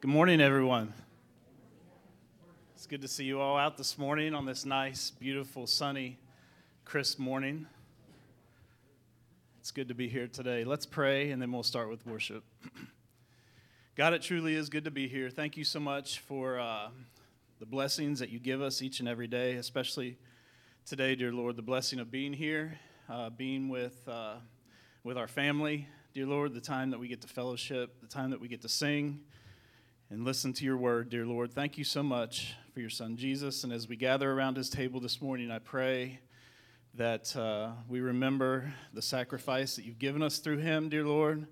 Good morning, everyone. It's good to see you all out this morning on this nice, beautiful, sunny, crisp morning. It's good to be here today. Let's pray and then we'll start with worship. God, it truly is good to be here. Thank you so much for uh, the blessings that you give us each and every day, especially today, dear Lord, the blessing of being here, uh, being with, uh, with our family, dear Lord, the time that we get to fellowship, the time that we get to sing and listen to your word, dear Lord. Thank you so much for your son Jesus. And as we gather around his table this morning, I pray that uh, we remember the sacrifice that you've given us through him, dear Lord,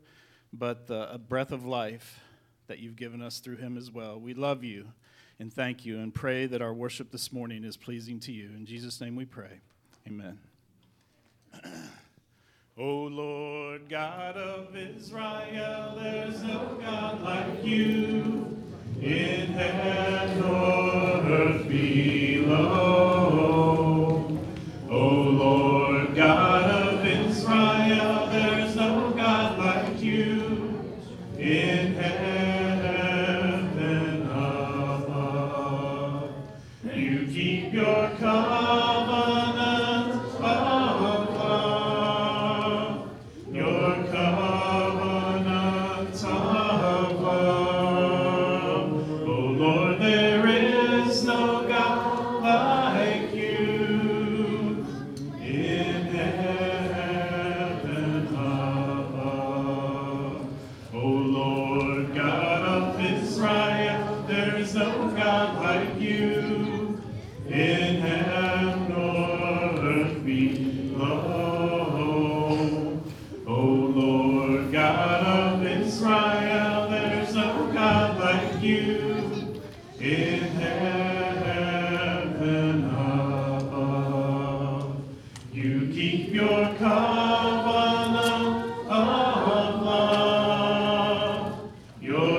but the breath of life that you've given us through him as well. We love you and thank you and pray that our worship this morning is pleasing to you. In Jesus' name we pray. Amen. O Lord God of Israel, there's no God like you in heaven or earth below. O Lord God of Israel,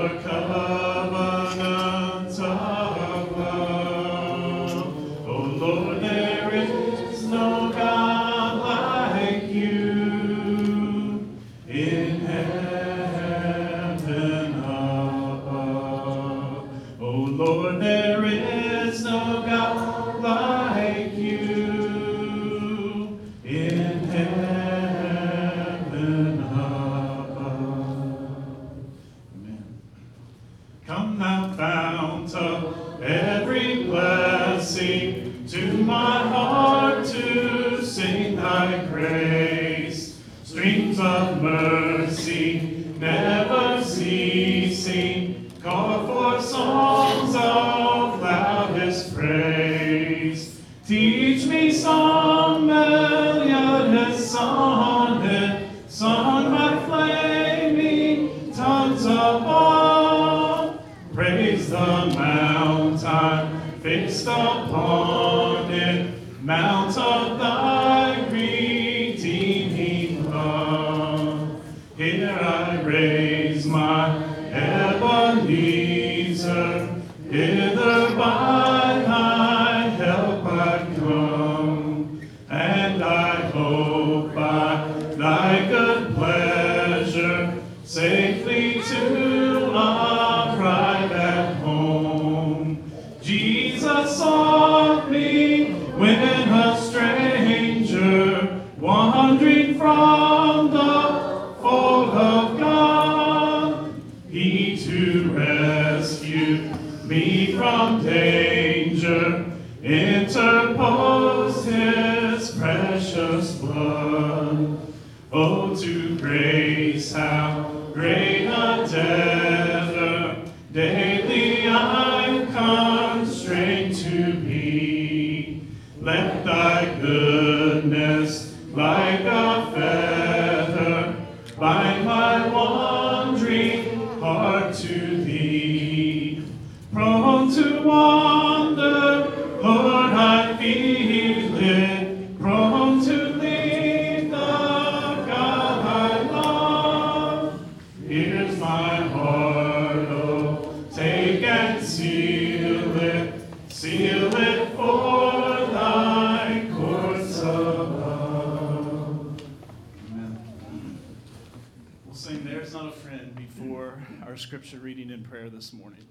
your my heart, oh, take and seal it, seal it for thy courts above. Amen. We'll sing There's Not a Friend before our scripture reading and prayer this morning.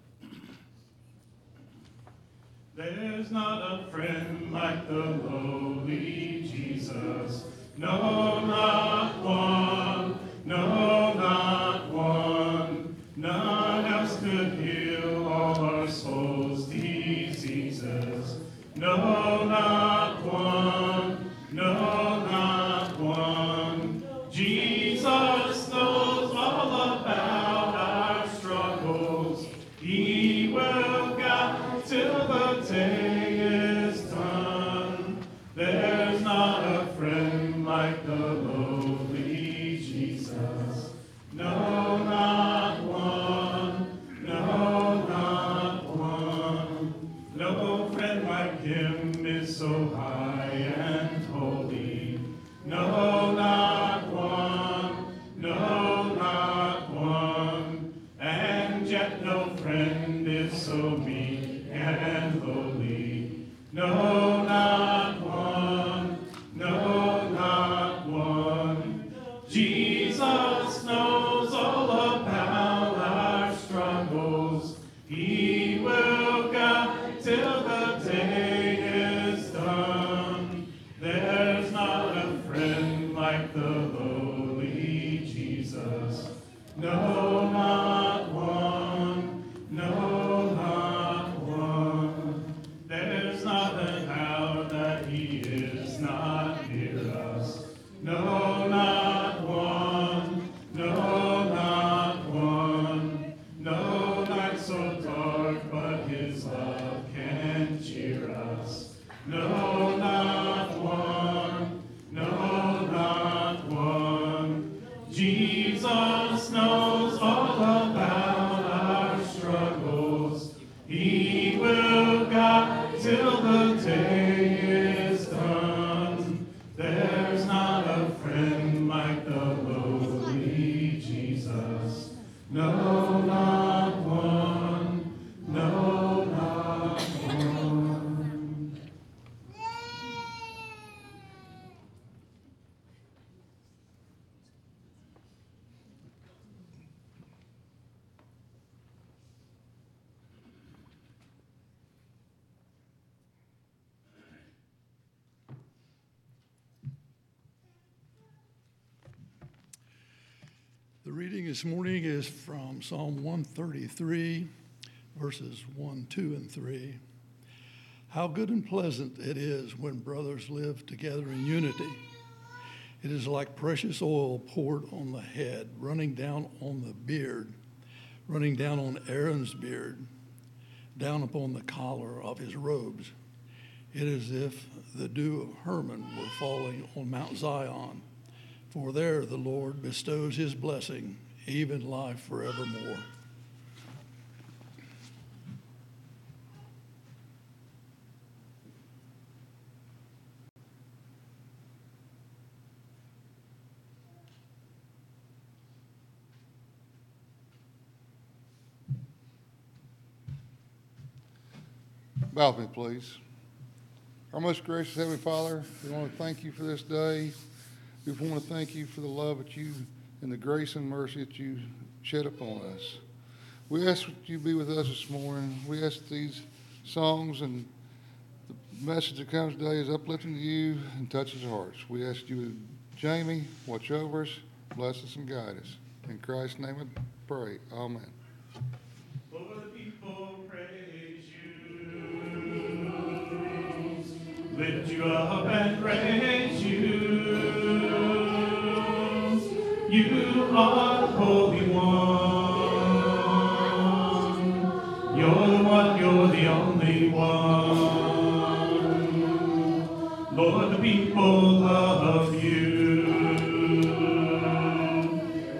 There's not a friend like the lowly Jesus. No, not one. No, No, this morning is from Psalm 133, verses 1, 2, and 3. How good and pleasant it is when brothers live together in unity. It is like precious oil poured on the head, running down on the beard, running down on Aaron's beard, down upon the collar of his robes. It is as if the dew of Hermon were falling on Mount Zion. For there the Lord bestows his blessing, even life forevermore. Bow me, please. Our most gracious Heavenly Father, we want to thank you for this day. We want to thank you for the love that you and the grace and mercy that you shed upon us. We ask that you be with us this morning. We ask these songs and the message that comes today is uplifting to you and touches hearts. We ask you, Jamie, watch over us, bless us, and guide us. In Christ's name we pray. Amen. For the people praise you, lift you up and praise you. You are the Holy One. You're one, you're the only one. Lord, the people love you.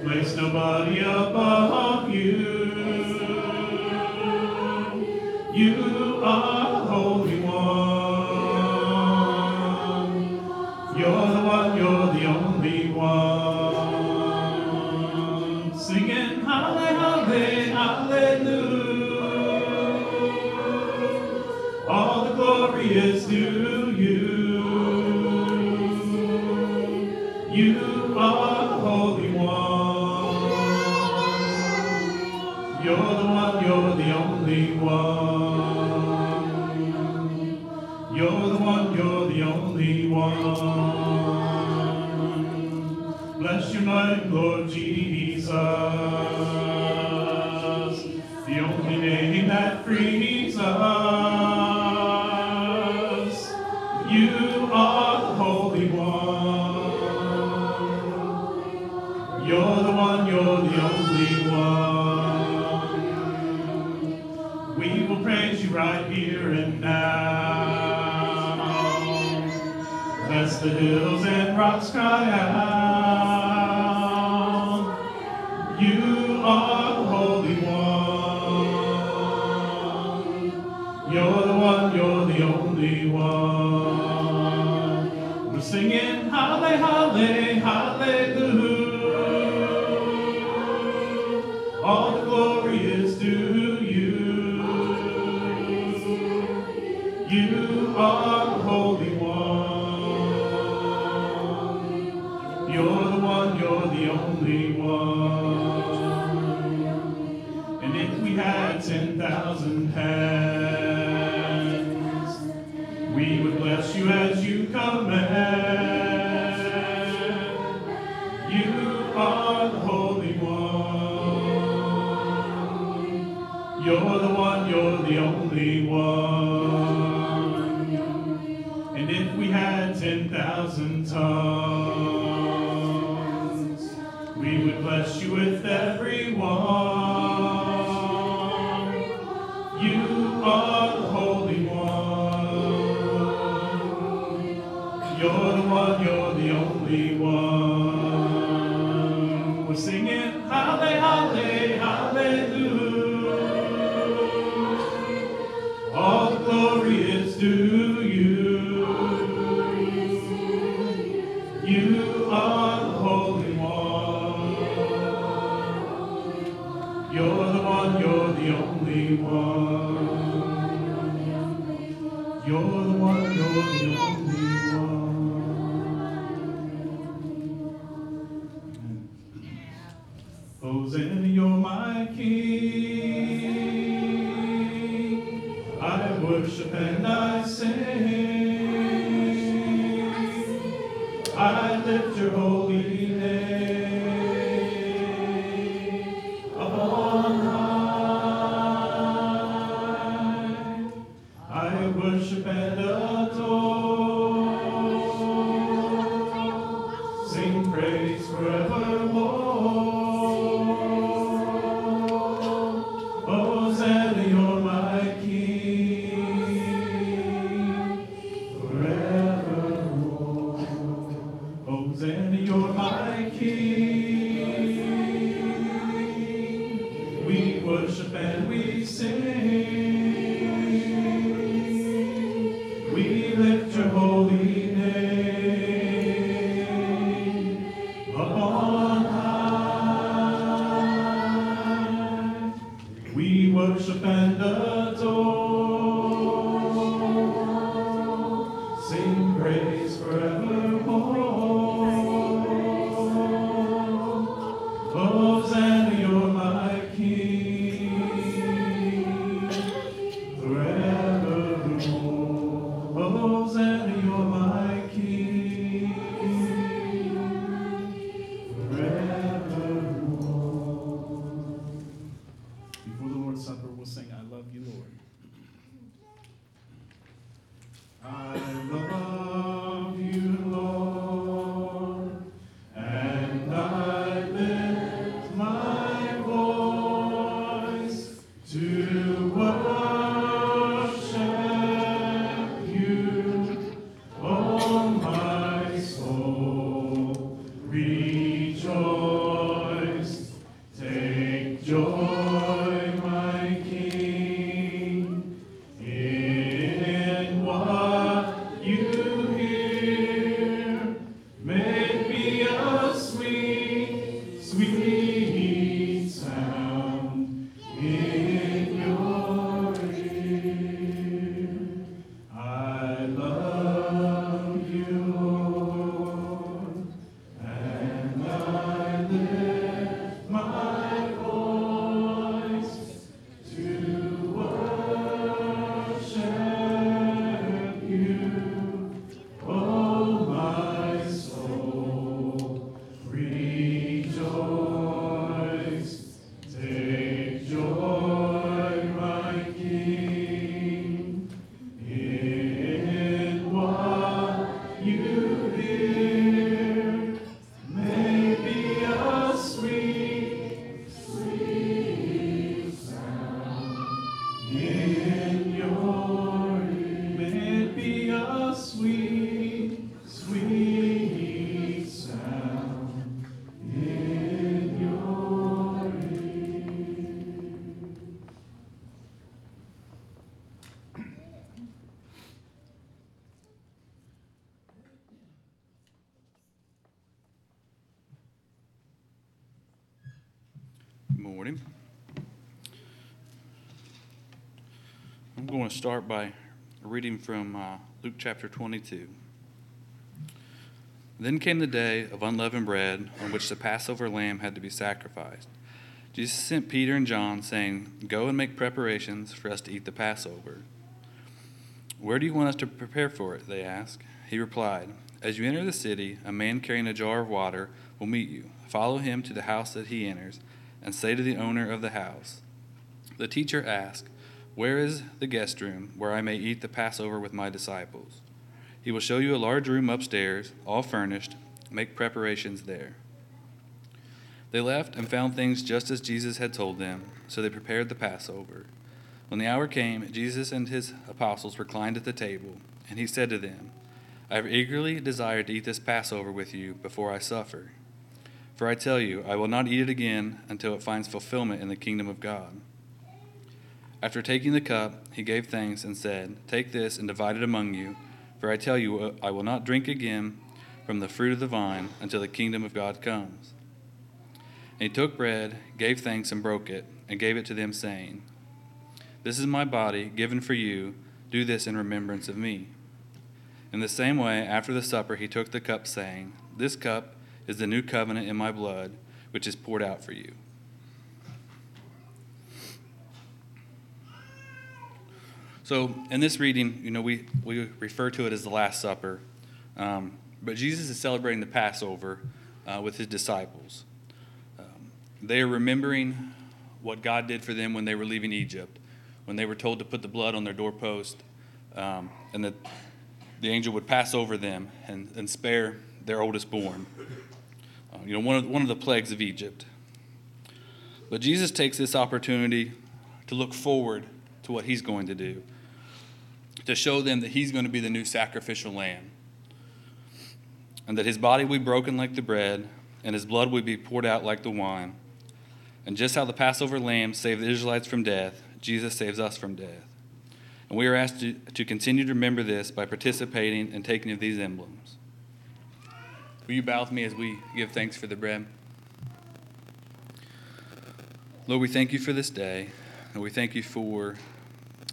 Place nobody above You're the you're the only one. Start by reading from uh, Luke chapter 22. Then came the day of unleavened bread on which the Passover lamb had to be sacrificed. Jesus sent Peter and John, saying, Go and make preparations for us to eat the Passover. Where do you want us to prepare for it? They asked. He replied, As you enter the city, a man carrying a jar of water will meet you. Follow him to the house that he enters, and say to the owner of the house, The teacher asked, Where is the guest room where I may eat the Passover with my disciples? He will show you a large room upstairs, all furnished. Make preparations there. They left and found things just as Jesus had told them, so they prepared the Passover. When the hour came, Jesus and his apostles reclined at the table, and he said to them, I have eagerly desired to eat this Passover with you before I suffer. For I tell you, I will not eat it again until it finds fulfillment in the kingdom of God. After taking the cup, he gave thanks and said, Take this and divide it among you, for I tell you, I will not drink again from the fruit of the vine until the kingdom of God comes. And he took bread, gave thanks, and broke it, and gave it to them, saying, This is my body, given for you. Do this in remembrance of me. In the same way, after the supper, he took the cup, saying, This cup is the new covenant in my blood, which is poured out for you. So, in this reading, you know, we, we refer to it as the Last Supper, um, but Jesus is celebrating the Passover uh, with his disciples. Um, they are remembering what God did for them when they were leaving Egypt, when they were told to put the blood on their doorpost, um, and that the angel would pass over them and, and spare their oldest born. Uh, you know, one of, one of the plagues of Egypt. But Jesus takes this opportunity to look forward to what he's going to do, to show them that he's going to be the new sacrificial lamb, and that his body will be broken like the bread, and his blood will be poured out like the wine. And just how the Passover lamb saved the Israelites from death, Jesus saves us from death. And we are asked to, to continue to remember this by participating and taking of these emblems. Will you bow with me as we give thanks for the bread? Lord, we thank you for this day, and we thank you for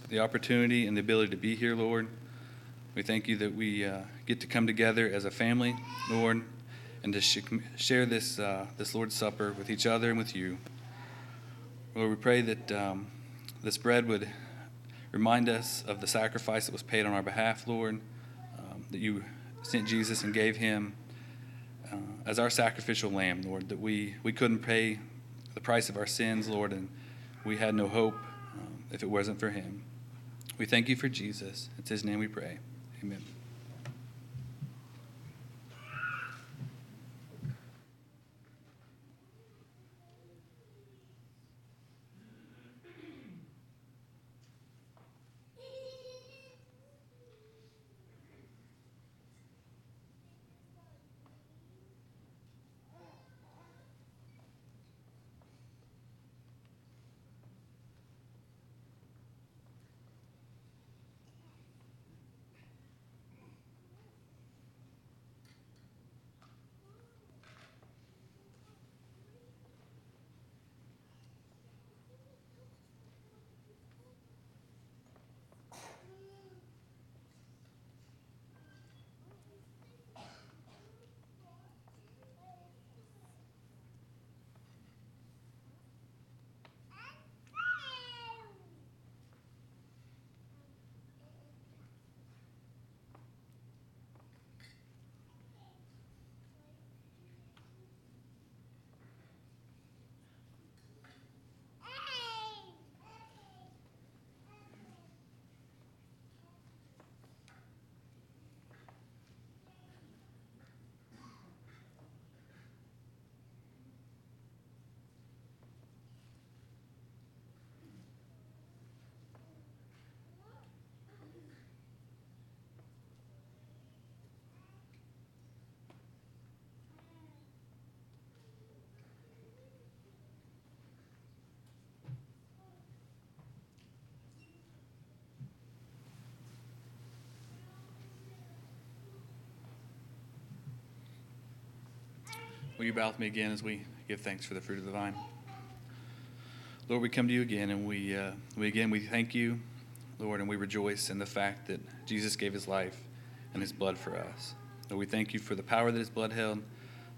the opportunity and the ability to be here, Lord. We thank you that we uh, get to come together as a family, Lord, and to sh- share this, uh, this Lord's Supper with each other and with you. Lord, we pray that um, this bread would remind us of the sacrifice that was paid on our behalf, Lord, um, that you sent Jesus and gave him uh, as our sacrificial lamb, Lord, that we, we couldn't pay the price of our sins, Lord, and we had no hope um, if it wasn't for him. We thank you for Jesus. It's his name we pray. Amen. Will you bow with me again as we give thanks for the fruit of the vine? Lord, we come to you again, and we, uh, we again we thank you, Lord, and we rejoice in the fact that Jesus gave his life and his blood for us. Lord, we thank you for the power that his blood held,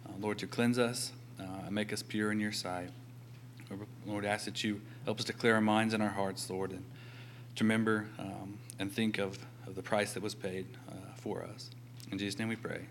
uh, Lord, to cleanse us uh, and make us pure in your sight. Lord, ask that you help us to clear our minds and our hearts, Lord, and to remember um, and think of, of the price that was paid uh, for us. In Jesus' name we pray.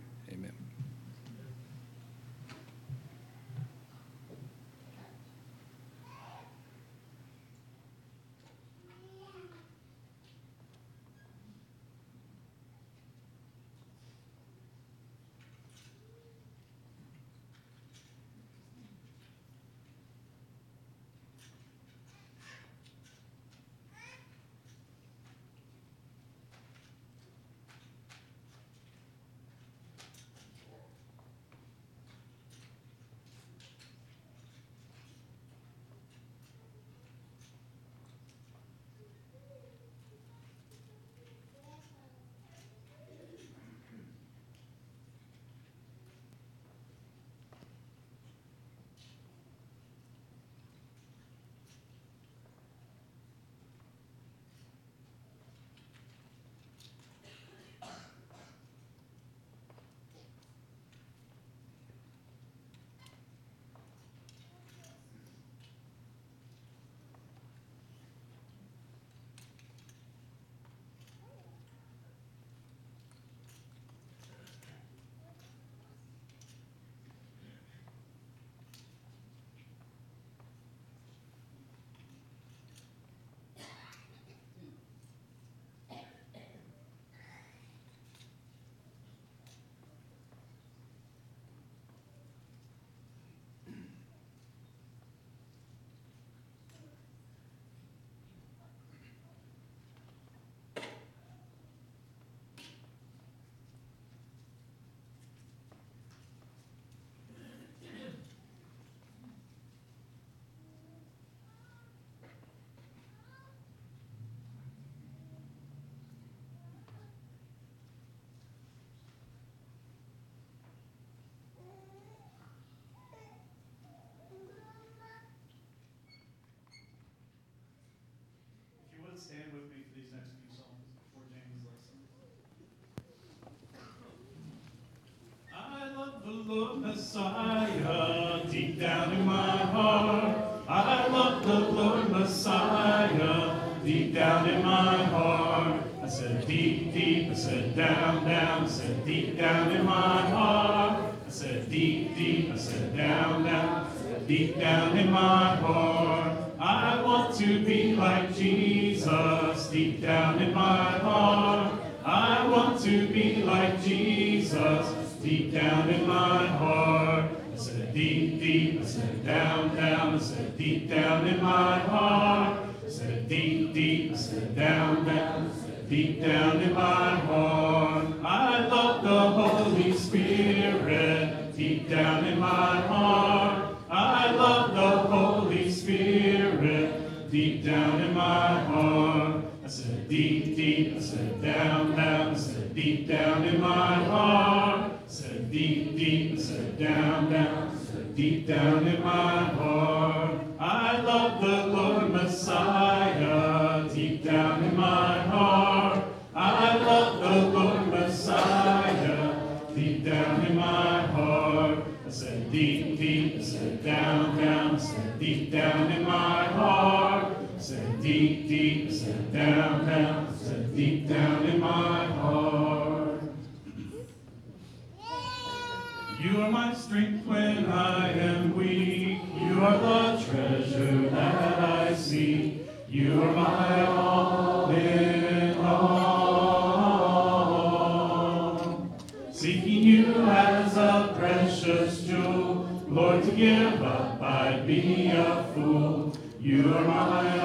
Lord Messiah deep down in my heart. I love the Lord Messiah deep down in my heart. I said deep, deep, I said down, down, I said deep down in my heart. I said deep, deep, I said down, down, said deep down in my heart. I want to be like Jesus deep down in my heart. I want to be like Jesus deep down in my heart. I said deep, deep, I said down, down, I said deep down in my heart. I said deep, deep, I said down, down, I said deep down in my heart. I love the Holy Spirit deep down in my heart. I love the Holy Spirit deep down in my heart. I said deep, deep, I said down, down, I said deep down in my heart. Down, down, deep down in my heart. I love the You are my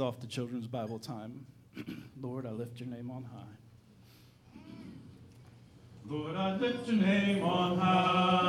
off to children's Bible time. Lord, I lift your name on high. Lord, I lift your name on high.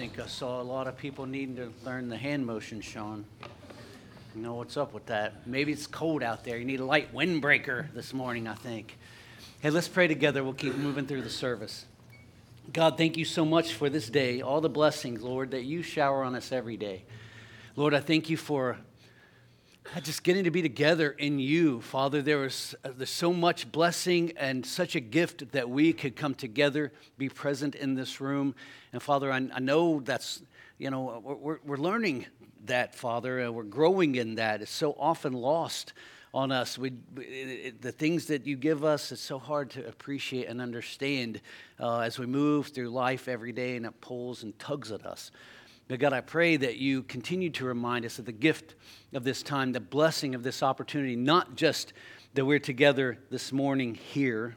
Think I saw a lot of people needing to learn the hand motion, Sean. You know what's up with that? Maybe it's cold out there. You need a light windbreaker this morning, I think. Hey, let's pray together. We'll keep moving through the service. God, thank you so much for this day, all the blessings, Lord, that you shower on us every day. Lord, I thank you for uh, just getting to be together in you, Father. There is uh, there's so much blessing and such a gift that we could come together, be present in this room. And Father, I, I know that's you know we're, we're, learning that, Father. and we're growing in that. It's so often lost on us. We, it, the things that you give us, it's so hard to appreciate and understand uh, as we move through life every day, and it pulls and tugs at us. But God, I pray that you continue to remind us of the gift of this time, the blessing of this opportunity, not just that we're together this morning here,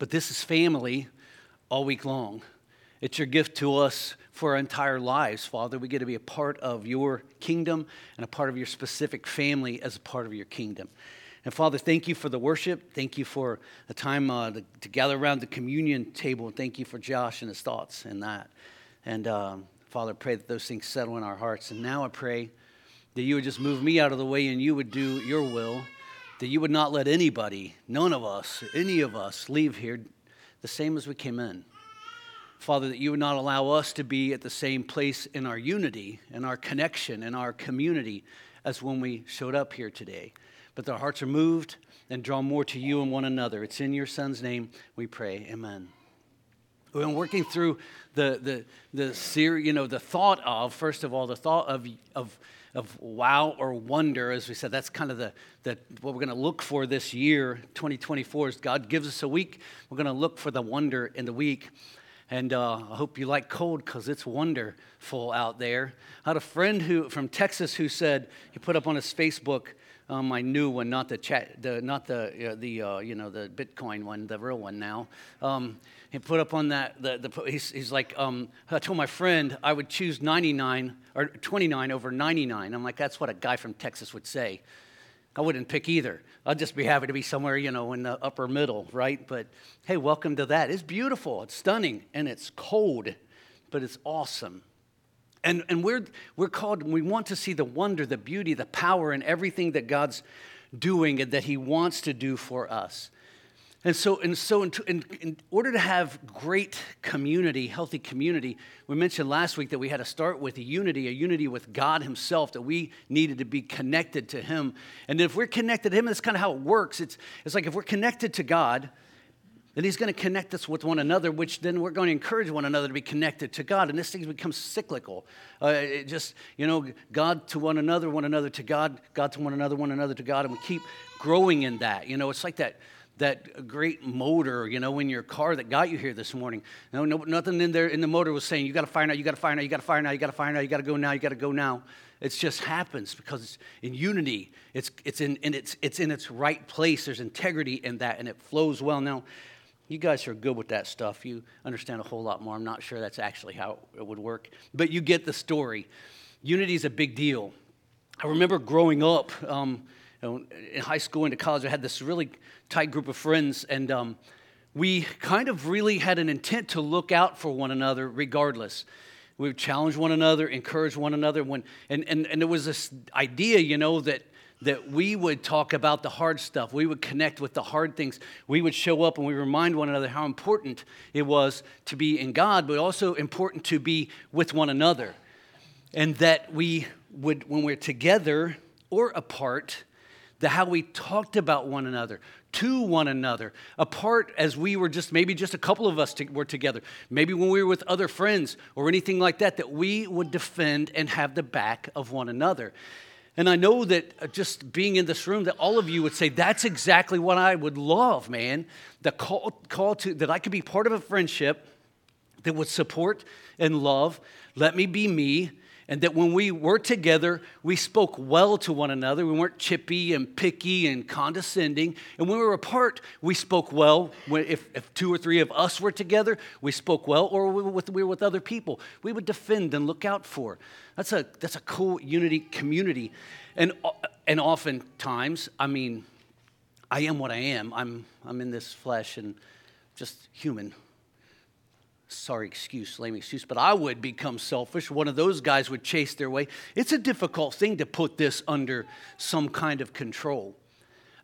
but this is family all week long. It's your gift to us for our entire lives, Father. We get to be a part of your kingdom and a part of your specific family as a part of your kingdom. And Father, thank you for the worship. Thank you for the time uh, to, to, gather around the communion table. Thank you for Josh and his thoughts and that. And um, Father, pray that those things settle in our hearts. And now I pray that you would just move me out of the way and you would do your will, that you would not let anybody, none of us, any of us, leave here the same as we came in. Father, that you would not allow us to be at the same place in our unity in our connection in our community as when we showed up here today. But our hearts are moved and drawn more to you and one another. It's in your Son's name we pray. Amen. Been working through the, the, the series, you know, the thought of, first of all, the thought of, of, of wow or wonder, as we said, that's kind of the, the what we're going to look for this year, 2024, is God gives us a week. We're going to look for the wonder in the week. And uh, I hope you like cold because it's wonderful out there. I had a friend who from Texas who said he put up on his Facebook um, my new one, not the chat, the not the uh, the uh, you know the Bitcoin one, the real one now. Um, he put up on that the, the he's, he's like um, I told my friend I would choose 99 or 29 over 99. I'm like that's what a guy from Texas would say. I wouldn't pick either. I'd just be happy to be somewhere, you know, in the upper middle, right? But hey, welcome to that. It's beautiful, it's stunning, and it's cold, but it's awesome. And, and we're, we're called, we want to see the wonder, the beauty, the power, and everything that God's doing and that He wants to do for us. And so, and so in, in, in, order to have great community, healthy community, we mentioned last week that we had to start with a unity, a unity with God Himself, that we needed to be connected to Him. And if we're connected to Him, that's kind of how it works. It's, it's like if we're connected to God, And he's going to connect us with one another, which then we're going to encourage one another to be connected to God. And this thing becomes cyclical. Uh, just, you know, God to one another, one another to God, God to one another, one another to God. And we keep growing in that. You know, it's like that that great motor, you know, in your car that got you here this morning. No, no nothing in there in the motor was saying, you got to fire now, you got to fire now, you got to fire now, you got to fire now, you got to go now, you got to go now. It just happens because it's in unity. It's, it's, in, in its, it's in its right place. There's integrity in that, and it flows well. Now, you guys are good with that stuff. You understand a whole lot more. I'm not sure that's actually how it would work, but you get the story. Unity is a big deal. I remember growing up um, in high school into college, I had this really tight group of friends, and um, we kind of really had an intent to look out for one another regardless. We would challenge one another, encourage one another. When, and, and, and there was this idea, you know, that, that we would talk about the hard stuff. We would connect with the hard things. We would show up and we remind one another how important it was to be in God, but also important to be with one another. And that we would, when we're together or apart, the how we talked about one another, to one another, apart as we were just maybe just a couple of us to, were together, maybe when we were with other friends or anything like that, that we would defend and have the back of one another. And I know that uh, just being in this room, that all of you would say, that's exactly what I would love, man. The call, call to, that I could be part of a friendship that would support and love, let me be me, and that when we were together, we spoke well to one another. We weren't chippy and picky and condescending. And when we were apart, we spoke well. If, if two or three of us were together, we spoke well, or we were, with, we were with other people. We would defend and look out for. That's a, that's a cool unity community. And, and oftentimes, I mean, I am what I am. I'm, I'm in this flesh and just human sorry excuse, lame excuse, but I would become selfish. One of those guys would chase their way. It's a difficult thing to put this under some kind of control.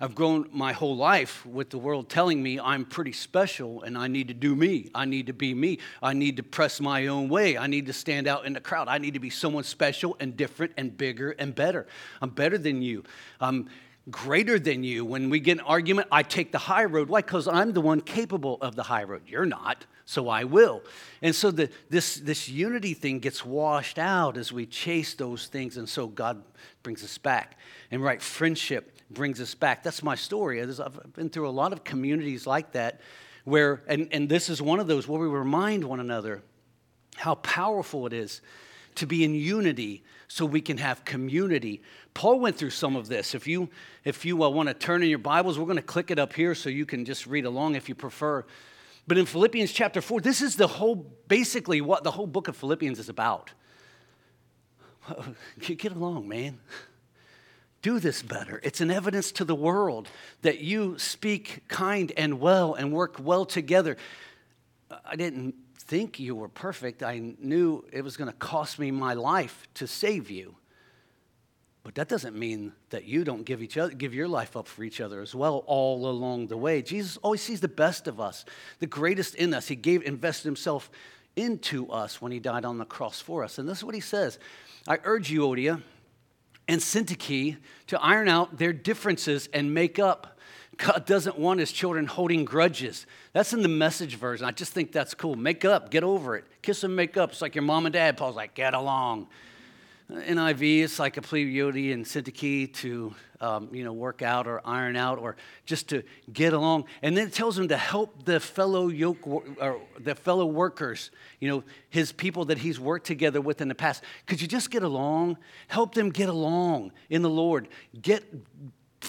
I've grown my whole life with the world telling me I'm pretty special and I need to do me. I need to be me. I need to press my own way. I need to stand out in the crowd. I need to be someone special and different and bigger and better. I'm better than you. I'm greater than you. When we get an argument, I take the high road. Why? Because I'm the one capable of the high road. You're not so I will. And so the, this, this unity thing gets washed out as we chase those things, and so God brings us back. And right, friendship brings us back. That's my story. I've been through a lot of communities like that where, and, and this is one of those where we remind one another how powerful it is to be in unity so we can have community. Paul went through some of this. If you, if you uh, want to turn in your Bibles, we're going to click it up here so you can just read along if you prefer. But in Philippians chapter 4, this is the whole, basically, what the whole book of Philippians is about. Get along, man. Do this better. It's an evidence to the world that you speak kind and well and work well together. I didn't think you were perfect. I knew it was going to cost me my life to save you. But that doesn't mean that you don't give each other give your life up for each other as well all along the way. Jesus always sees the best of us, the greatest in us. He gave invested himself into us when he died on the cross for us. And this is what he says. I urge you, Euodia and Syntyche, to iron out their differences and make up. God doesn't want his children holding grudges. That's in the message version. I just think that's cool. Make up, get over it. Kiss and make up. It's like your mom and dad. Paul's like, get along. NIV, it's like a plea Euodia and Syntyche to, um, you know, work out or iron out or just to get along. And then it tells him to help the fellow yoke, or the fellow workers, you know, his people that he's worked together with in the past. Could you just get along? Help them get along in the Lord. Get,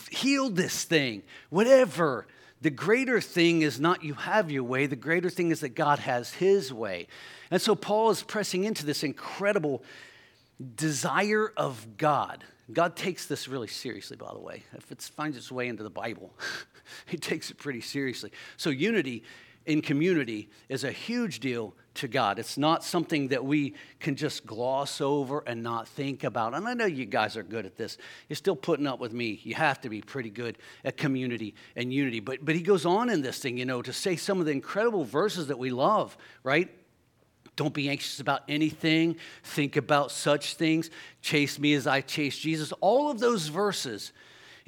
heal this thing, whatever. The greater thing is not you have your way, the greater thing is that God has his way. And so Paul is pressing into this incredible desire of God. God takes this really seriously, by the way. If it finds its way into the Bible, he takes it pretty seriously. So, unity in community is a huge deal to God. It's not something that we can just gloss over and not think about. And I know you guys are good at this. You're still putting up with me. You have to be pretty good at community and unity. But, but he goes on in this thing, you know, to say some of the incredible verses that we love, right? Don't be anxious about anything. Think about such things. Chase me as I chase Jesus. All of those verses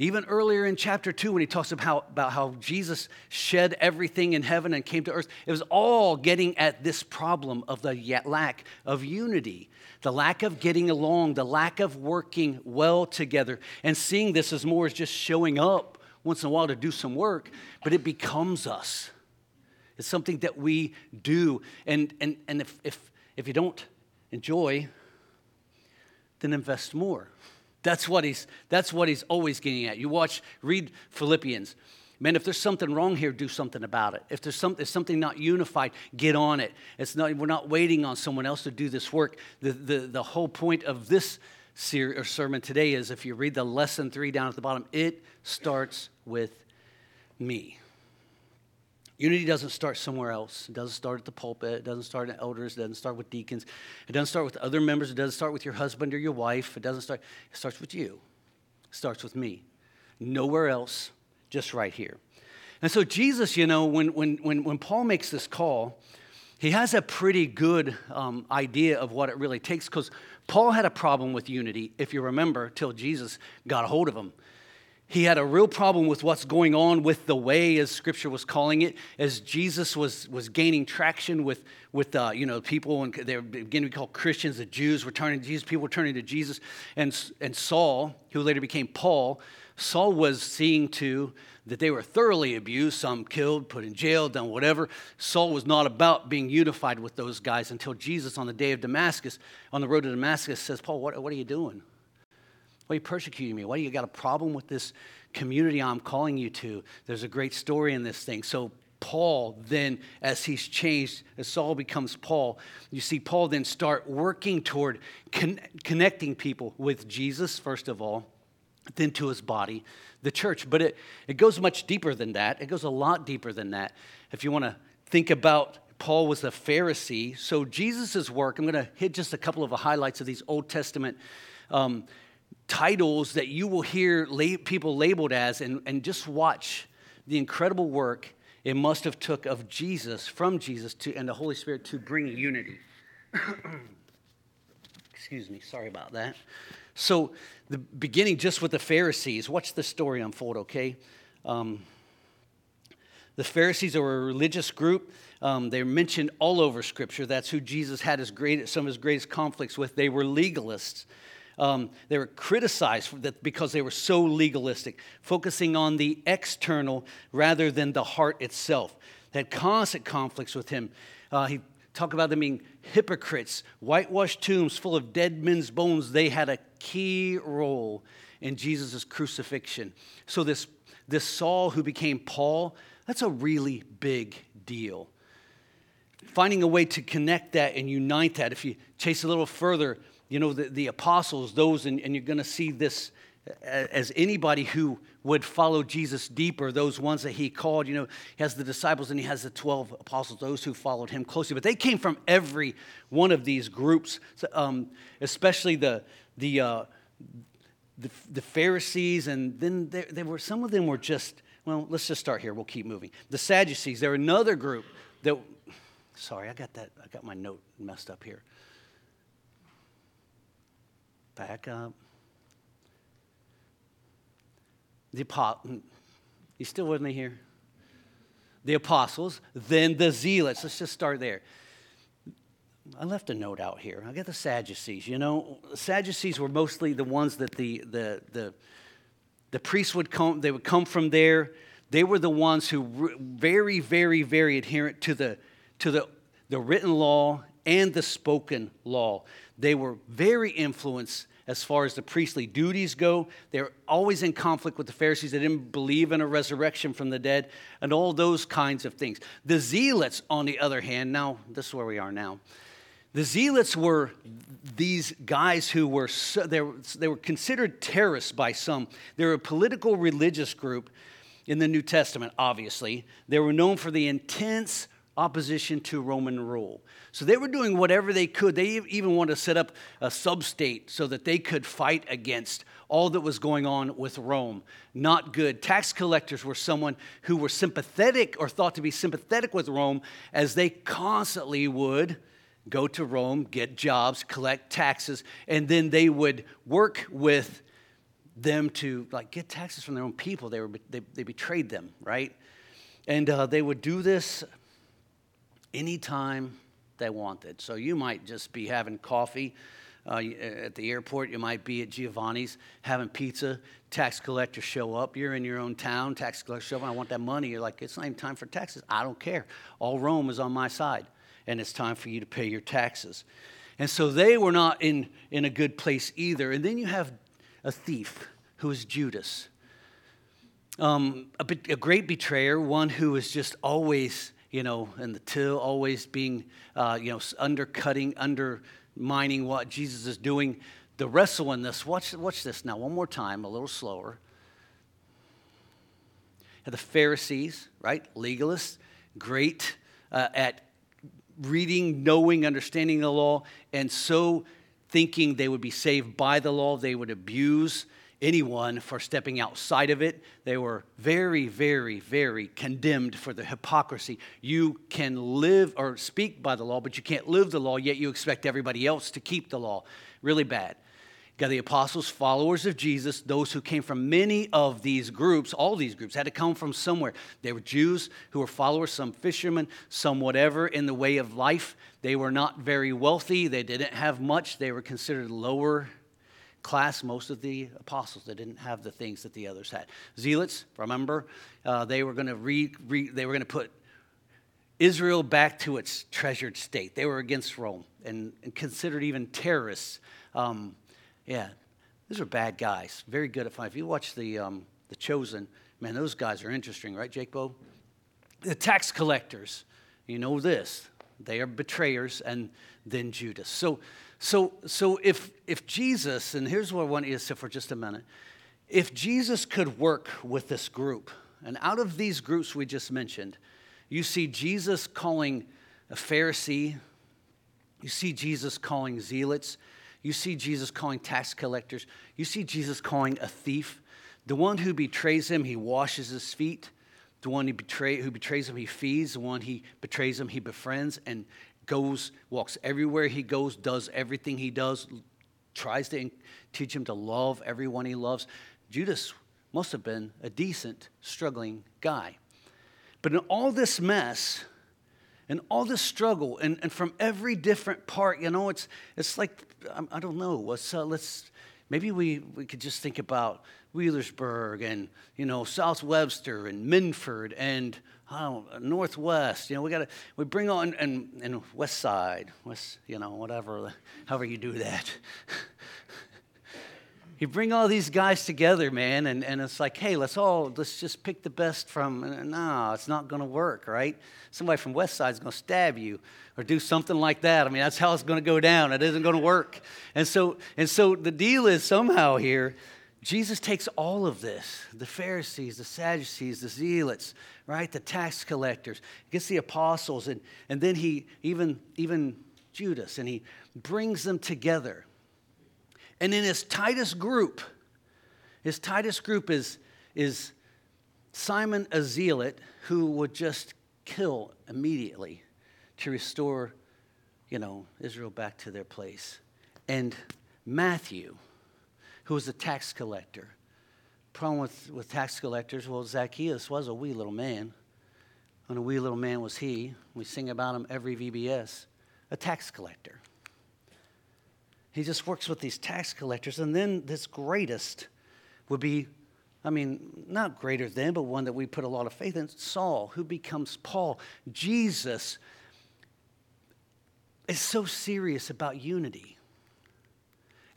Even earlier in chapter 2, when he talks about how, about how Jesus shed everything in heaven and came to earth, it was all getting at this problem of the lack of unity, the lack of getting along, the lack of working well together. And seeing this as more as just showing up once in a while to do some work, but it becomes us. It's something that we do. And, and, and if, if, if you don't enjoy, then invest more. That's what he's, that's what he's always getting at. You watch, read Philippians. Man, if there's something wrong here, do something about it. If there's some, if something not unified, get on it. It's not, we're not waiting on someone else to do this work. The, the, the whole point of this ser- sermon today is if you read the lesson three down at the bottom, it starts with me. Unity doesn't start somewhere else. It doesn't start at the pulpit. It doesn't start at elders. It doesn't start with deacons. It doesn't start with other members. It doesn't start with your husband or your wife. It doesn't start. It starts with you. It starts with me. Nowhere else, just right here. And so Jesus, you know, when when when when Paul makes this call, he has a pretty good um, idea of what it really takes because Paul had a problem with unity, if you remember, till Jesus got a hold of him he had a real problem with what's going on with the way, as Scripture was calling it, as Jesus was, was gaining traction with, with uh, you know, people, and they were beginning to be called Christians, the Jews were turning to Jesus, people were turning to Jesus, and, and Saul, who later became Paul, Saul was seeing to that they were thoroughly abused, some killed, put in jail, done whatever. Saul was not about being unified with those guys until Jesus, on the day of Damascus, on the road to Damascus, says, Paul, what, what are you doing? Why are you persecuting me? Why do you got a problem with this community I'm calling you to? There's a great story in this thing. So, Paul then, as he's changed, as Saul becomes Paul, you see Paul then start working toward con- connecting people with Jesus, first of all, then to his body, the church. But it, it goes much deeper than that. It goes a lot deeper than that. If you want to think about Paul was a Pharisee. So Jesus' work, I'm going to hit just a couple of the highlights of these Old Testament um, titles that you will hear people labeled as and, and just watch the incredible work it must have took of jesus from jesus to, and the holy spirit to bring unity. Excuse me sorry about that. So the beginning just with the pharisees. Watch the story unfold okay? Um, the pharisees are a religious group. Um, they're mentioned all over scripture. That's who jesus had his great, some of his greatest conflicts with. They were legalists um, they were criticized because they were so legalistic, focusing on the external rather than the heart itself. They had constant conflicts with him. Uh, he talked about them being hypocrites, whitewashed tombs full of dead men's bones. They had a key role in Jesus' crucifixion. So, this, this Saul who became Paul, that's a really big deal. Finding a way to connect that and unite that, if you chase a little further, you know, the, the apostles, those, and, and you're going to see this as anybody who would follow Jesus deeper, those ones that he called, you know, he has the disciples and he has the 12 apostles, those who followed him closely. But they came from every one of these groups, um, especially the, the, uh, the, the, Pharisees, and then there, there were some of them were just, well, let's just start here. We'll keep moving. The Sadducees, they're another group that, sorry, I got that, I got my note messed up here. Back up. The apostle, you still with me here? The apostles, then the zealots. Let's just start there. I left a note out here. I got the Sadducees. You know, Sadducees were mostly the ones that the the the the priests would come. They would come from there. They were the ones who were very, very, very adherent to the to the the written law and the spoken law. They were very influenced as far as the priestly duties go. They're always in conflict with the Pharisees. They didn't believe in a resurrection from the dead and all those kinds of things. The Zealots, on the other hand, now this is where we are now. The Zealots were these guys who were, they were, they were considered terrorists by some. They were a political religious group in the New Testament, obviously. They were known for the intense opposition to Roman rule. So they were doing whatever they could. They even wanted to set up a sub-state so that they could fight against all that was going on with Rome. Not good. Tax collectors were someone who were sympathetic or thought to be sympathetic with Rome as they constantly would go to Rome, get jobs, collect taxes, and then they would work with them to like get taxes from their own people. They, were, they, they betrayed them, right? And uh, they would do this anytime they wanted. So you might just be having coffee uh, at the airport. You might be at Giovanni's having pizza. Tax collectors show up. You're in your own town. Tax collectors show up. I want that money. You're like, it's not even time for taxes. I don't care. All Rome is on my side, and it's time for you to pay your taxes. And so they were not in, in a good place either. And then you have a thief who is Judas. Um, a, a, great betrayer, one who is just always, you know, and the till, always being, uh, you know, undercutting, undermining what Jesus is doing. The wrestle in this, watch, watch this now, one more time, a little slower. The Pharisees, right? Legalists, great uh, at reading, knowing, understanding the law, and so thinking they would be saved by the law, they would abuse anyone for stepping outside of it. They were very, very, very condemned for the hypocrisy. You can live or speak by the law, but you can't live the law, yet you expect everybody else to keep the law. Really bad. You got the apostles, followers of Jesus, those who came from many of these groups, all these groups had to come from somewhere. They were Jews who were followers, some fishermen, some whatever in the way of life. They were not very wealthy, they didn't have much, they were considered lower class, most of the apostles that didn't have the things that the others had. Zealots, remember, uh, they were going to re, re, they were going to put Israel back to its treasured state. They were against Rome and, and considered even terrorists. Um, yeah, these are bad guys. Very good at fighting. If you watch the um, the Chosen, man, those guys are interesting, right, Jake Bo? The tax collectors, you know this. They are betrayers, and then Judas. So so, so if, if Jesus, and here's what I want you to sit for just a minute. If Jesus could work with this group, and out of these groups we just mentioned, you see Jesus calling a Pharisee, you see Jesus calling zealots, you see Jesus calling tax collectors, you see Jesus calling a thief. The one who betrays him, he washes his feet. The one who, betray, who betrays him, he feeds. The one he betrays him, he befriends. And goes, walks everywhere he goes, does everything he does, tries to teach him to love everyone he loves. Judas must have been a decent, struggling guy. But in all this mess, and all this struggle, and, and from every different part, you know, it's, it's like, I, I don't know, let's, uh, let's, maybe we, we could just think about Wheelersburg and, you know, South Webster and Minford and oh, Northwest. You know, we got to, we bring on, and, and West Side, West, you know, whatever, however you do that. you bring all these guys together, man, and, and it's like, hey, let's all, let's just pick the best from, no, it's not going to work, right? Somebody from West Side is going to stab you or do something like that. I mean, that's how it's going to go down. It isn't going to work. And so, and so the deal is somehow here, Jesus takes all of this the Pharisees, the Sadducees, the Zealots, right? The tax collectors, gets the apostles, and, and then he, even, even Judas, and he brings them together. And in his tightest group, his tightest group is, is Simon a Zealot who would just kill immediately to restore, you know, Israel back to their place. And Matthew who was a tax collector. Problem with, with tax collectors, well, Zacchaeus was a wee little man. And a wee little man was he. We sing about him every VBS. A tax collector. He just works with these tax collectors. And then this greatest would be, I mean, not greater than, but one that we put a lot of faith in Saul, who becomes Paul. Jesus is so serious about unity.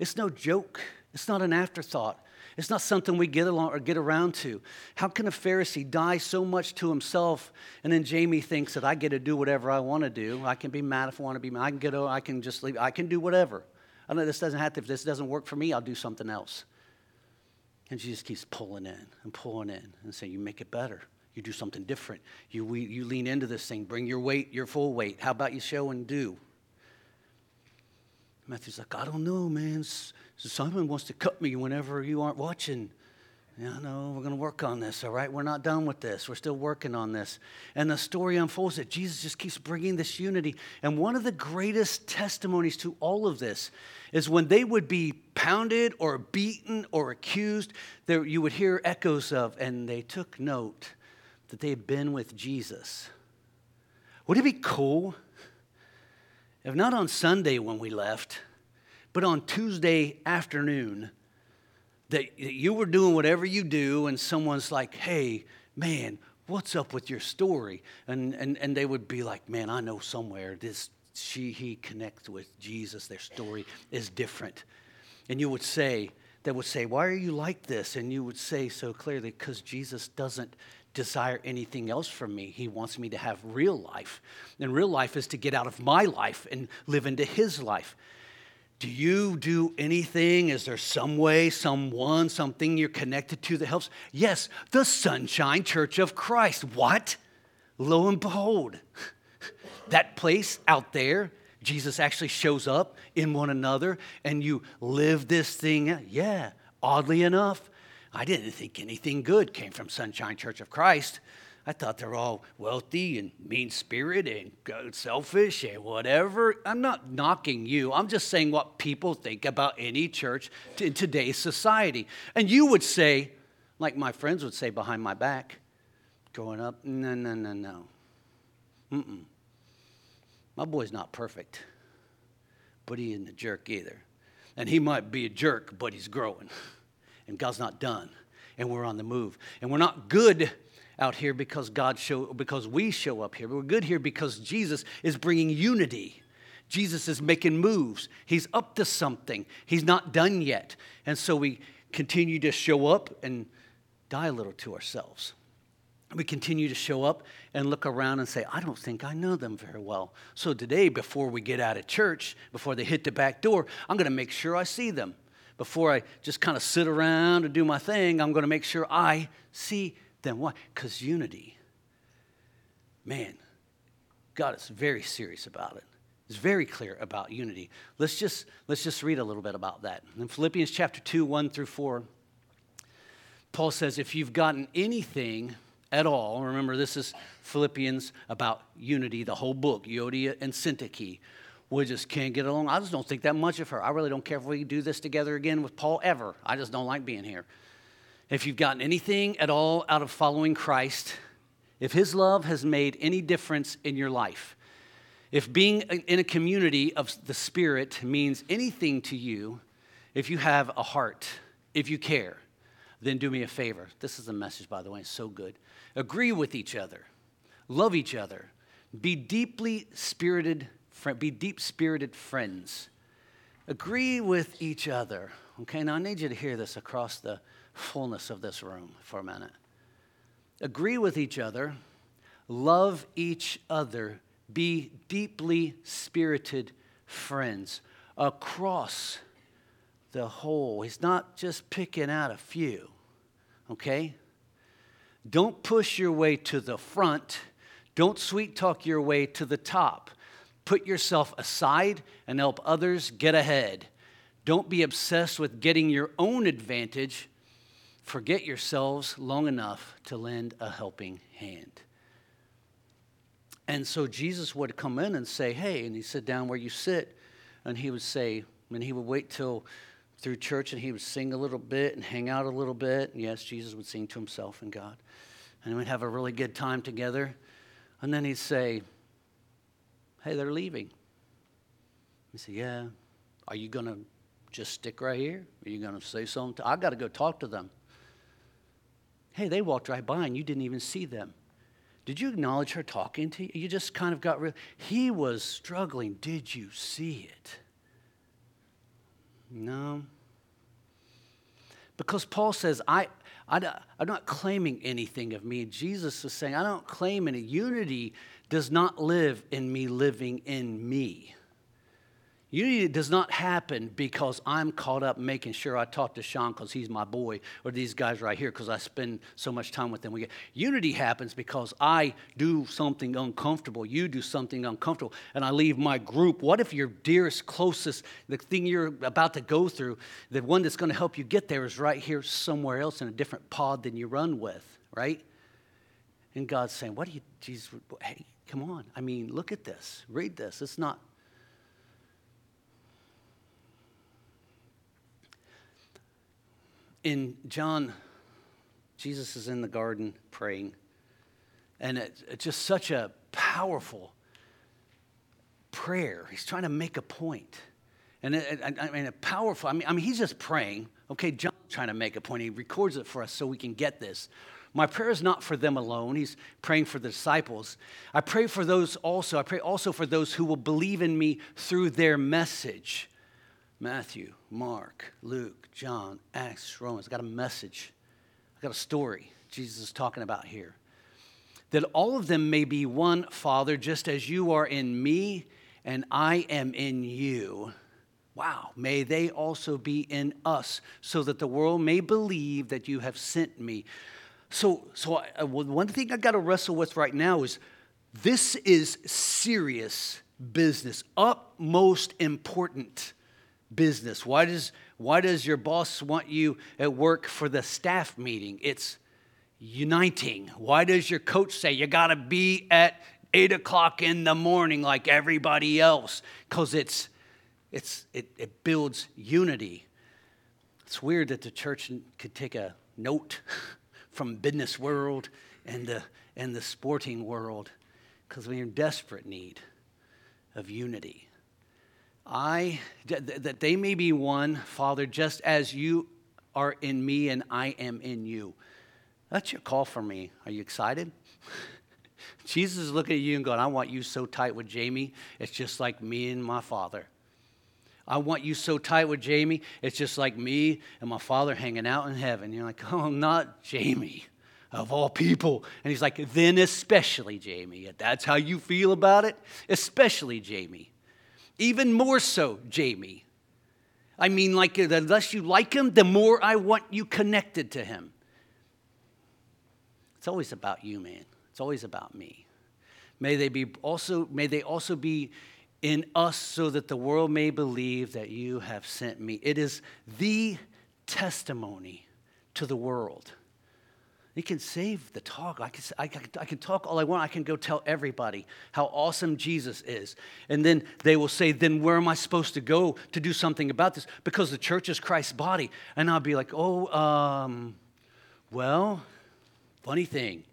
It's no joke. It's not an afterthought. It's not something we get along or get around to. How can a Pharisee die so much to himself and then Jamie thinks that I get to do whatever I want to do? I can be mad if I want to be mad. I can get I can just leave. I can do whatever. I know this doesn't have to, if this doesn't work for me, I'll do something else. And just keeps pulling in and pulling in and saying, You make it better. You do something different. You, we, you lean into this thing. Bring your weight, your full weight. How about you show and do? Matthew's like, I don't know, man. Simon wants to cut me whenever you aren't watching. Yeah, no, we're going to work on this, all right? We're not done with this. We're still working on this. And the story unfolds that Jesus just keeps bringing this unity. And one of the greatest testimonies to all of this is when they would be pounded or beaten or accused, there you would hear echoes of, and they took note that they had been with Jesus. Would it be cool if not on Sunday when we left, but on Tuesday afternoon? that you were doing whatever you do, and someone's like, hey, man, what's up with your story? And, and, and they would be like, man, I know somewhere this, she, he connects with Jesus. Their story is different. And you would say, they would say, why are you like this? And you would say so clearly, because Jesus doesn't desire anything else from me. He wants me to have real life. And real life is to get out of my life and live into his life. Do you do anything? Is there some way, someone, something you're connected to that helps? Yes, the Sunshine Church of Christ. What? Lo and behold, that place out there, Jesus actually shows up in one another and you live this thing. Yeah, oddly enough, I didn't think anything good came from Sunshine Church of Christ. I thought they're all wealthy and mean spirited and selfish and whatever. I'm not knocking you. I'm just saying what people think about any church in today's society. And you would say, like my friends would say behind my back, growing up, no, no, no, no. Mm-mm. My boy's not perfect, but he isn't a jerk either. And he might be a jerk, but he's growing. And God's not done. And we're on the move. And we're not good out here because God show because we show up here. We're good here because Jesus is bringing unity. Jesus is making moves. He's up to something. He's not done yet. And so we continue to show up and die a little to ourselves. We continue to show up and look around and say, I don't think I know them very well. So today, before we get out of church, before they hit the back door, I'm going to make sure I see them. Before I just kind of sit around and do my thing, I'm going to make sure I see then why? Because unity. Man, God is very serious about it. He's very clear about unity. Let's just, let's just read a little bit about that. In Philippians chapter 2, 1 through 4, Paul says, If you've gotten anything at all, remember this is Philippians about unity, the whole book, Euodia and Syntyche. We just can't get along. I just don't think that much of her. I really don't care if we do this together again with Paul ever. I just don't like being here. If you've gotten anything at all out of following Christ, if His love has made any difference in your life, if being in a community of the Spirit means anything to you, if you have a heart, if you care, then do me a favor. This is a message, by the way, it's so good. Agree with each other, love each other, be deeply spirited, be deep spirited friends. Agree with each other. Okay, now I need you to hear this across the fullness of this room for a minute. Agree with each other, love each other, be deeply spirited friends across the whole. He's not just picking out a few, okay? Don't push your way to the front. Don't sweet talk your way to the top. Put yourself aside and help others get ahead. Don't be obsessed with getting your own advantage Forget yourselves long enough to lend a helping hand. And so Jesus would come in and say, Hey, and he'd sit down where you sit, and he would say, and he would wait till through church and he would sing a little bit and hang out a little bit. And yes, Jesus would sing to himself and God. And we'd have a really good time together. And then he'd say, Hey, they're leaving. He said, Yeah. Are you going to just stick right here? Are you going to say something? I got to go talk to them. Hey, they walked right by and you didn't even see them. Did you acknowledge her talking to you? You just kind of got real. He was struggling. Did you see it? No. Because Paul says, I, I, I'm not claiming anything of me. Jesus is saying, I don't claim any. Unity does not live in me living in me. Unity does not happen because I'm caught up making sure I talk to Sean because he's my boy, or these guys right here because I spend so much time with them. We get, unity happens because I do something uncomfortable, you do something uncomfortable, and I leave my group. What if your dearest, closest, the thing you're about to go through, the one that's going to help you get there is right here somewhere else in a different pod than you run with, right? And God's saying, What do you, Jesus, hey, come on. I mean, look at this, read this. It's not in John, Jesus is in the garden praying. And it's just such a powerful prayer. He's trying to make a point. And it, I mean, a powerful, I mean, I mean, he's just praying. Okay, John's trying to make a point. He records it for us so we can get this. My prayer is not for them alone. He's praying for the disciples. I pray for those also. I pray also for those who will believe in me through their message. Matthew, Mark, Luke, John, Acts, Romans. I got a message. I got a story Jesus is talking about here. That all of them may be one, Father, just as you are in me and I am in you. Wow, may they also be in us, so that the world may believe that you have sent me. So, so I, one thing I got to wrestle with right now is this is serious business, utmost important business? Why does, why does your boss want you at work for the staff meeting? It's uniting. Why does your coach say you got to be at eight o'clock in the morning like everybody else? Because it's, it's, it, it builds unity. It's weird that the church could take a note from business world and the, and the sporting world because we're in desperate need of unity. I, that they may be one, Father, just as you are in me and I am in you. That's your call for me. Are you excited? Jesus is looking at you and going, I want you so tight with Jamie, it's just like me and my father. I want you so tight with Jamie, it's just like me and my father hanging out in heaven. You're like, oh, not Jamie, of all people. And he's like, then especially Jamie. That's how you feel about it? Especially Jamie. Even more so, Jamie. I mean, like, the less you like him, the more I want you connected to him. It's always about you, man. It's always about me. May they be also, may they also be in us so that the world may believe that you have sent me. It is the testimony to the world. You can save the talk. I can, I, I can talk all I want. I can go tell everybody how awesome Jesus is. And then they will say, then where am I supposed to go to do something about this? Because the church is Christ's body. And I'll be like, oh, um, well, funny thing.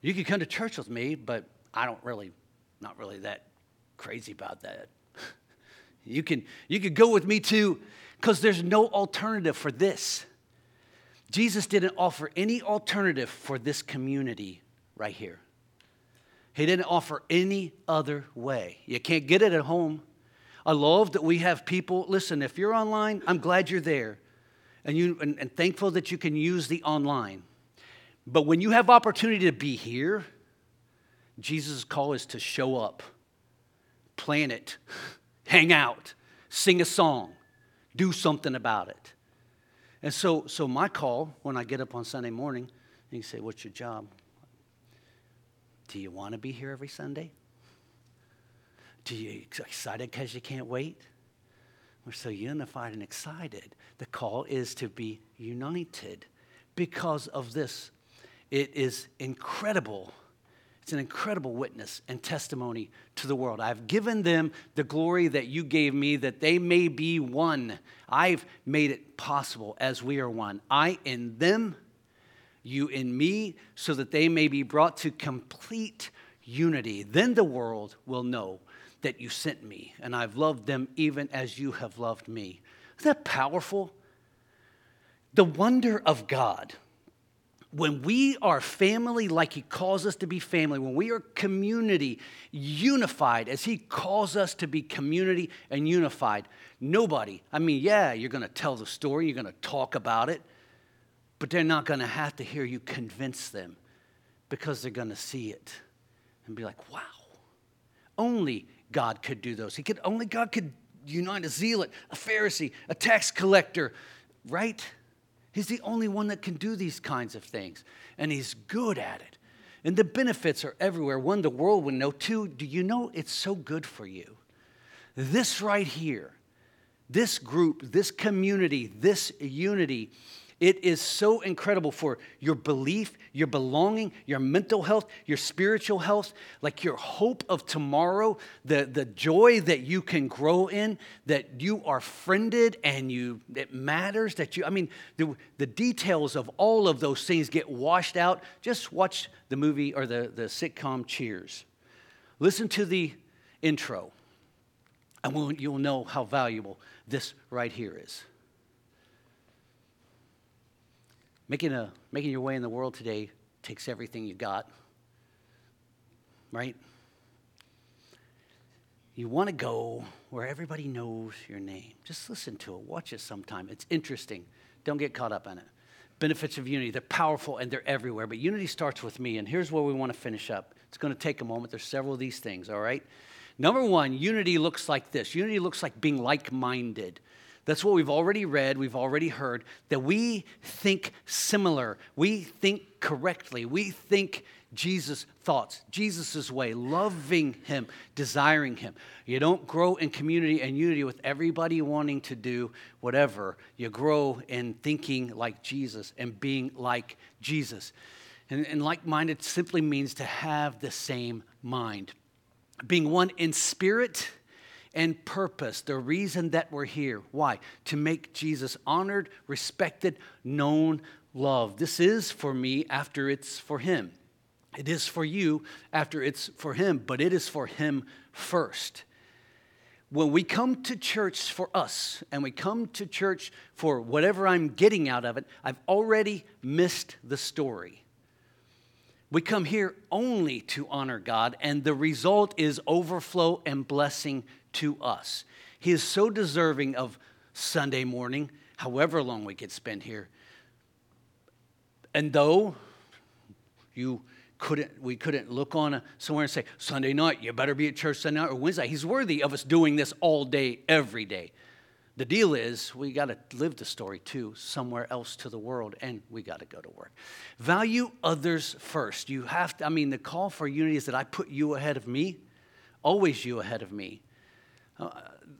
You can come to church with me, but I don't really, not really that crazy about that. you can, you can go with me too, because there's no alternative for this. Jesus didn't offer any alternative for this community right here. He didn't offer any other way. You can't get it at home. I love that we have people. Listen, if you're online, I'm glad you're there, and you and, and thankful that you can use the online. But when you have opportunity to be here, Jesus' call is to show up, plan it, hang out, sing a song, do something about it. And so, so my call when I get up on Sunday morning, and you say, What's your job? Do you want to be here every Sunday? Do you excited because you can't wait? We're so unified and excited. The call is to be united because of this. It is incredible it's an incredible witness and testimony to the world. I've given them the glory that you gave me, that they may be one. I've made it possible as we are one. I in them, you in me, so that they may be brought to complete unity. Then the world will know that you sent me, and I've loved them even as you have loved me. Isn't that powerful? The wonder of God when we are family like He calls us to be family, when we are community unified as He calls us to be community and unified, nobody, I mean, yeah, you're going to tell the story, you're going to talk about it, but they're not going to have to hear you convince them because they're going to see it and be like, wow, only God could do those. He could, only God could unite a zealot, a Pharisee, a tax collector, right? He's the only one that can do these kinds of things, and he's good at it. And the benefits are everywhere. One, the world would know. Two, do you know it's so good for you? This right here, this group, this community, this unity it is so incredible for your belief, your belonging, your mental health, your spiritual health, like your hope of tomorrow, the, the joy that you can grow in, that you are friended and you it matters that you I mean the, the details of all of those things get washed out. Just watch the movie or the, the sitcom Cheers. Listen to the intro, and we'll, you'll know how valuable this right here is. Making, a, making your way in the world today takes everything you got, right? You want to go where everybody knows your name. Just listen to it, watch it sometime. It's interesting. Don't get caught up in it. Benefits of unity, they're powerful and they're everywhere, but unity starts with me. And here's where we want to finish up. It's going to take a moment. There's several of these things, all right? Number one, unity looks like this unity looks like being like minded. That's what we've already read, we've already heard, that we think similar, we think correctly, we think Jesus' thoughts, Jesus' way, loving Him, desiring Him. You don't grow in community and unity with everybody wanting to do whatever. You grow in thinking like Jesus and being like Jesus. And, and like minded simply means to have the same mind. Being one in spirit and purpose, the reason that we're here. Why? To make Jesus honored, respected, known, loved. This is for me after it's for him. It is for you after it's for him, but it is for him first. When we come to church for us and we come to church for whatever I'm getting out of it, I've already missed the story. We come here only to honor God, and the result is overflow and blessing to us. He is so deserving of Sunday morning, however long we could spend here. And though you couldn't, we couldn't look on somewhere and say, Sunday night, you better be at church Sunday night or Wednesday. He's worthy of us doing this all day, every day. The deal is, we got to live the story too, somewhere else to the world, and we got to go to work. Value others first. You have to, I mean, the call for unity is that I put you ahead of me, always you ahead of me.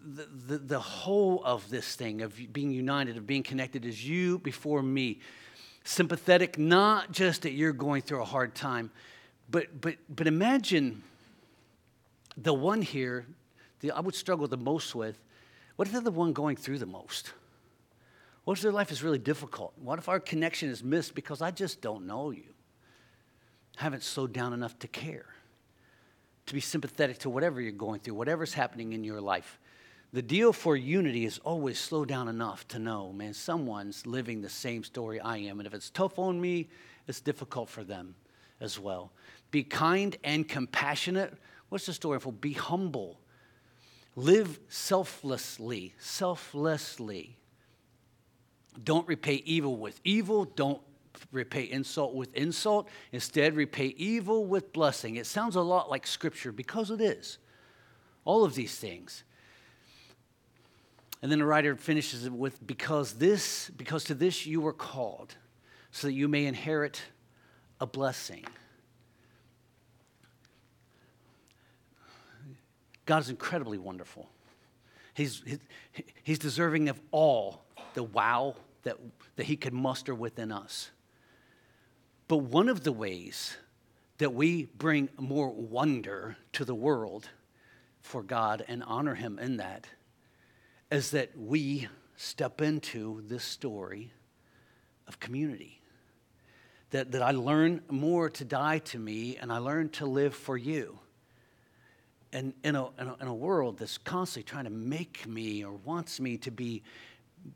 The, the, the whole of this thing of being united, of being connected, is you before me. Sympathetic, not just that you're going through a hard time, but, but, but imagine the one here that I would struggle the most with. What if they're the one going through the most? What if their life is really difficult? What if our connection is missed because I just don't know you? haven't slowed down enough to care to be sympathetic to whatever you're going through, whatever's happening in your life. The deal for unity is always slow down enough to know, man, someone's living the same story I am. And if it's tough on me, it's difficult for them as well. Be kind and compassionate. What's the story for? Be humble. Live selflessly, selflessly. Don't repay evil with evil. Don't repay insult with insult. Instead, repay evil with blessing. It sounds a lot like Scripture because it is. All of these things. And then the writer finishes it with because this, because to this you were called, so that you may inherit a blessing. God is incredibly wonderful. He's, he's deserving of all the wow that, that he could muster within us. But one of the ways that we bring more wonder to the world for God and honor Him in that is that we step into this story of community. That, that I learn more to die to me and I learn to live for you. And in a, in a, in a world that's constantly trying to make me or wants me to be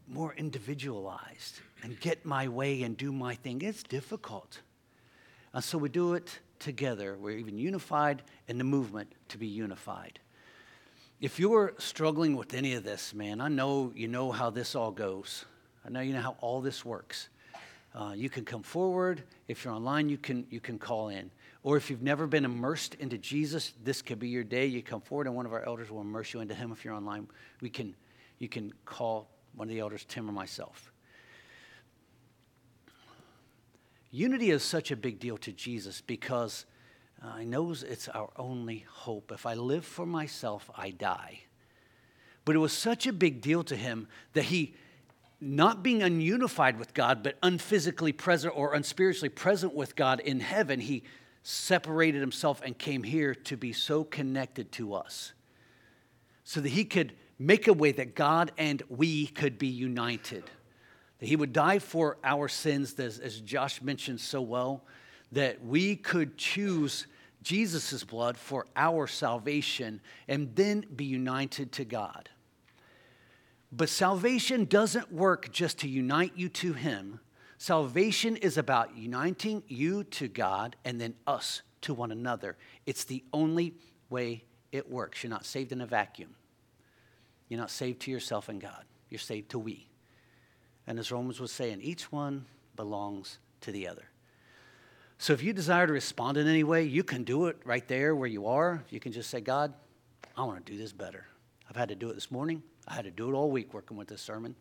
more individualized and get my way and do my thing, it's difficult. And so we do it together. We're even unified in the movement to be unified. If you're struggling with any of this, man, I know you know how this all goes. I know you know how all this works. Uh, you can come forward. If you're online, you can, you can call in. Or if you've never been immersed into Jesus, this could be your day. You come forward, and one of our elders will immerse you into Him. If you're online, we can, you can call one of the elders, Tim or myself. Unity is such a big deal to Jesus because he knows it's our only hope. If I live for myself, I die. But it was such a big deal to him that he, not being ununified with God, but unphysically present or unspiritually present with God in heaven, he separated himself and came here to be so connected to us so that he could make a way that God and we could be united. That he would die for our sins, as, Josh mentioned so well, that we could choose Jesus' blood for our salvation and then be united to God. But salvation doesn't work just to unite you to Him. Salvation is about uniting you to God and then us to one another. It's the only way it works. You're not saved in a vacuum. You're not saved to yourself and God. You're saved to we. And as Romans was saying, each one belongs to the other. So if you desire to respond in any way, you can do it right there where you are. You can just say, God, I want to do this better. I've had to do it this morning. I had to do it all week working with this sermon.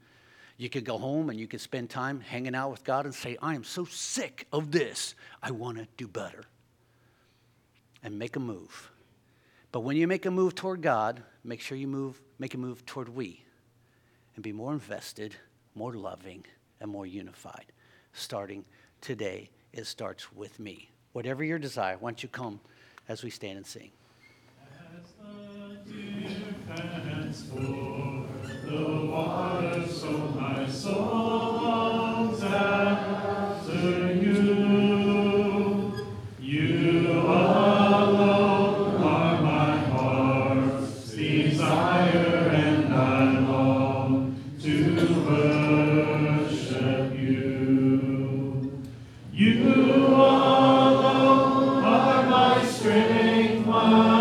You could go home and you could spend time hanging out with God and say, I am so sick of this. I want to do better. And make a move. But when you make a move toward God, make sure you move, make a move toward we and be more invested, more loving, and more unified. Starting today, it starts with me. Whatever your desire, why don't you come as we stand and sing? The water, so my soul longs after strength, my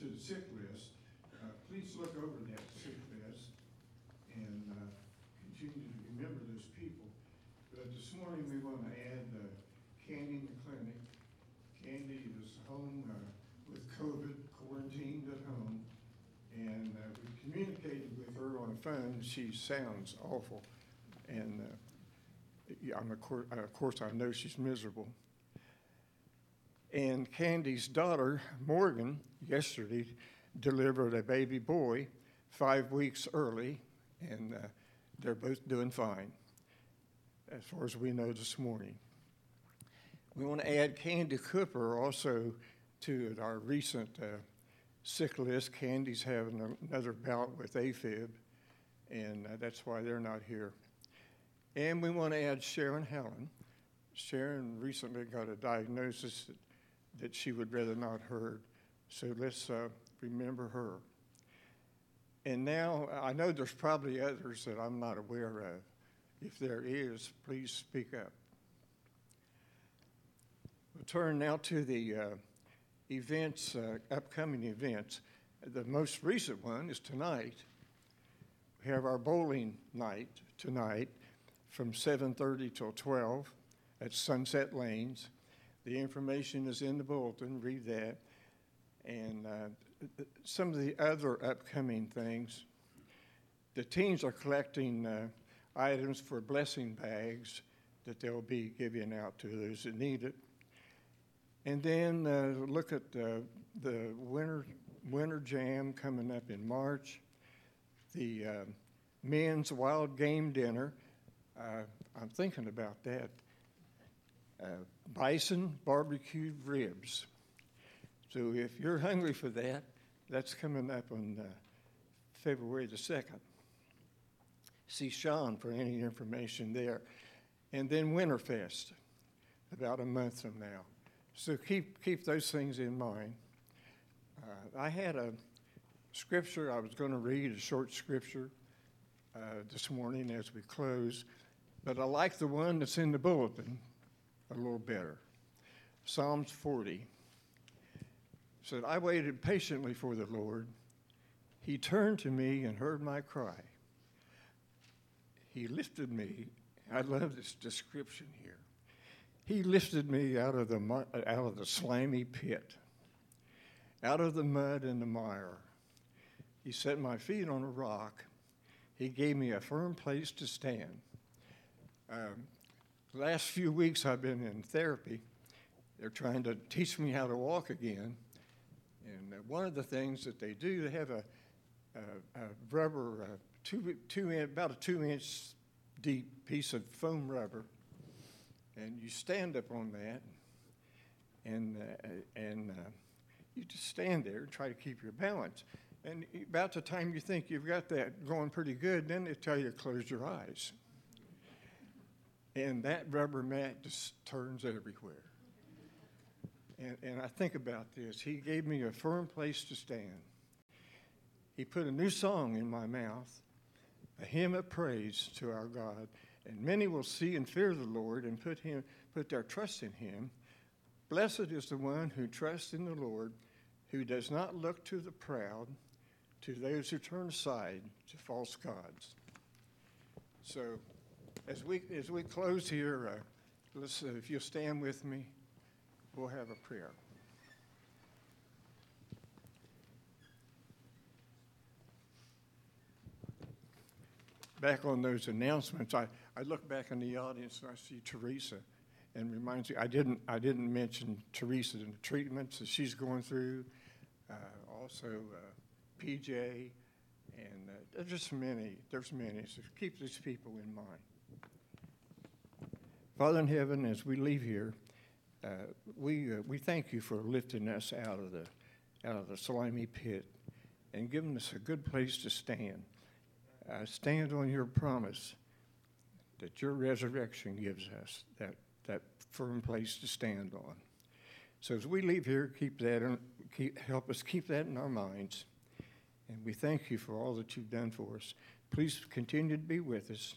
to the sick list. Uh, Please look over that sick list and uh, continue to remember those people. But this morning we want to add uh, Candy clinic. Candy is home uh, with COVID, quarantined at home, and uh, we communicated with her on the phone. She sounds awful, and uh, yeah, I'm of course, of course I know she's miserable. And Candy's daughter, Morgan, yesterday delivered a baby boy five weeks early, and uh, they're both doing fine, as far as we know this morning. We want to add Candy Cooper also to our recent uh, sick list. Candy's having another bout with AFib, and uh, that's why they're not here. And we want to add Sharon Helen. Sharon recently got a diagnosis that, she would rather not heard, so let's uh, remember her. And now, I know there's probably others that I'm not aware of. If there is, please speak up. We'll turn now to the uh, events, uh, upcoming events. The most recent one is tonight. We have our bowling night tonight from 7:30 till 12 at Sunset Lanes. The information is in the bulletin. Read that. And uh, some of the other upcoming things. The teens are collecting uh, items for blessing bags that they'll be giving out to those that need it. And then uh, look at uh, the winter winter jam coming up in March. The uh, men's wild game dinner. Uh, I'm thinking about that. Uh, bison barbecued ribs. So if you're hungry for that, that's coming up on uh, February the 2nd. See Sean for any information there. And then Winterfest, about a month from now. So keep, keep those things in mind. Uh, I had a scripture I was going to read, a short scripture uh, this morning as we close, but I like the one that's in the bulletin a little better. Psalms 40 said, I waited patiently for the Lord. He turned to me and heard my cry. He lifted me. I love this description here. He lifted me out of the out of the slimy pit, out of the mud and the mire. He set my feet on a rock. He gave me a firm place to stand. Um, last few weeks I've been in therapy. They're trying to teach me how to walk again. And uh, one of the things that they do, they have a, a, a rubber, uh, two, two in, about a two inch deep piece of foam rubber, and you stand up on that, and, uh, and uh, you just stand there and try to keep your balance. And about the time you think you've got that going pretty good, then they tell you to close your eyes. And that rubber mat just turns everywhere. And, and I think about this. He gave me a firm place to stand. He put a new song in my mouth, a hymn of praise to our God. And many will see and fear the Lord and put, him, put their trust in him. Blessed is the one who trusts in the Lord, who does not look to the proud, to those who turn aside to false gods. So, as we, as we close here, uh, let's, uh, if you'll stand with me we'll have a prayer. Back on those announcements, I, I look back in the audience and I see Teresa and reminds me, I didn't, I didn't mention Teresa and the treatments that she's going through, uh, also uh, PJ, and uh, there's just many, there's many, so keep these people in mind. Father in heaven, as we leave here, uh, we, uh, we thank you for lifting us out of the, out of the slimy pit and giving us a good place to stand. Uh, stand on your promise that your resurrection gives us that, that firm place to stand on. So as we leave here, keep that in, keep, help us keep that in our minds. And we thank you for all that you've done for us. Please continue to be with us.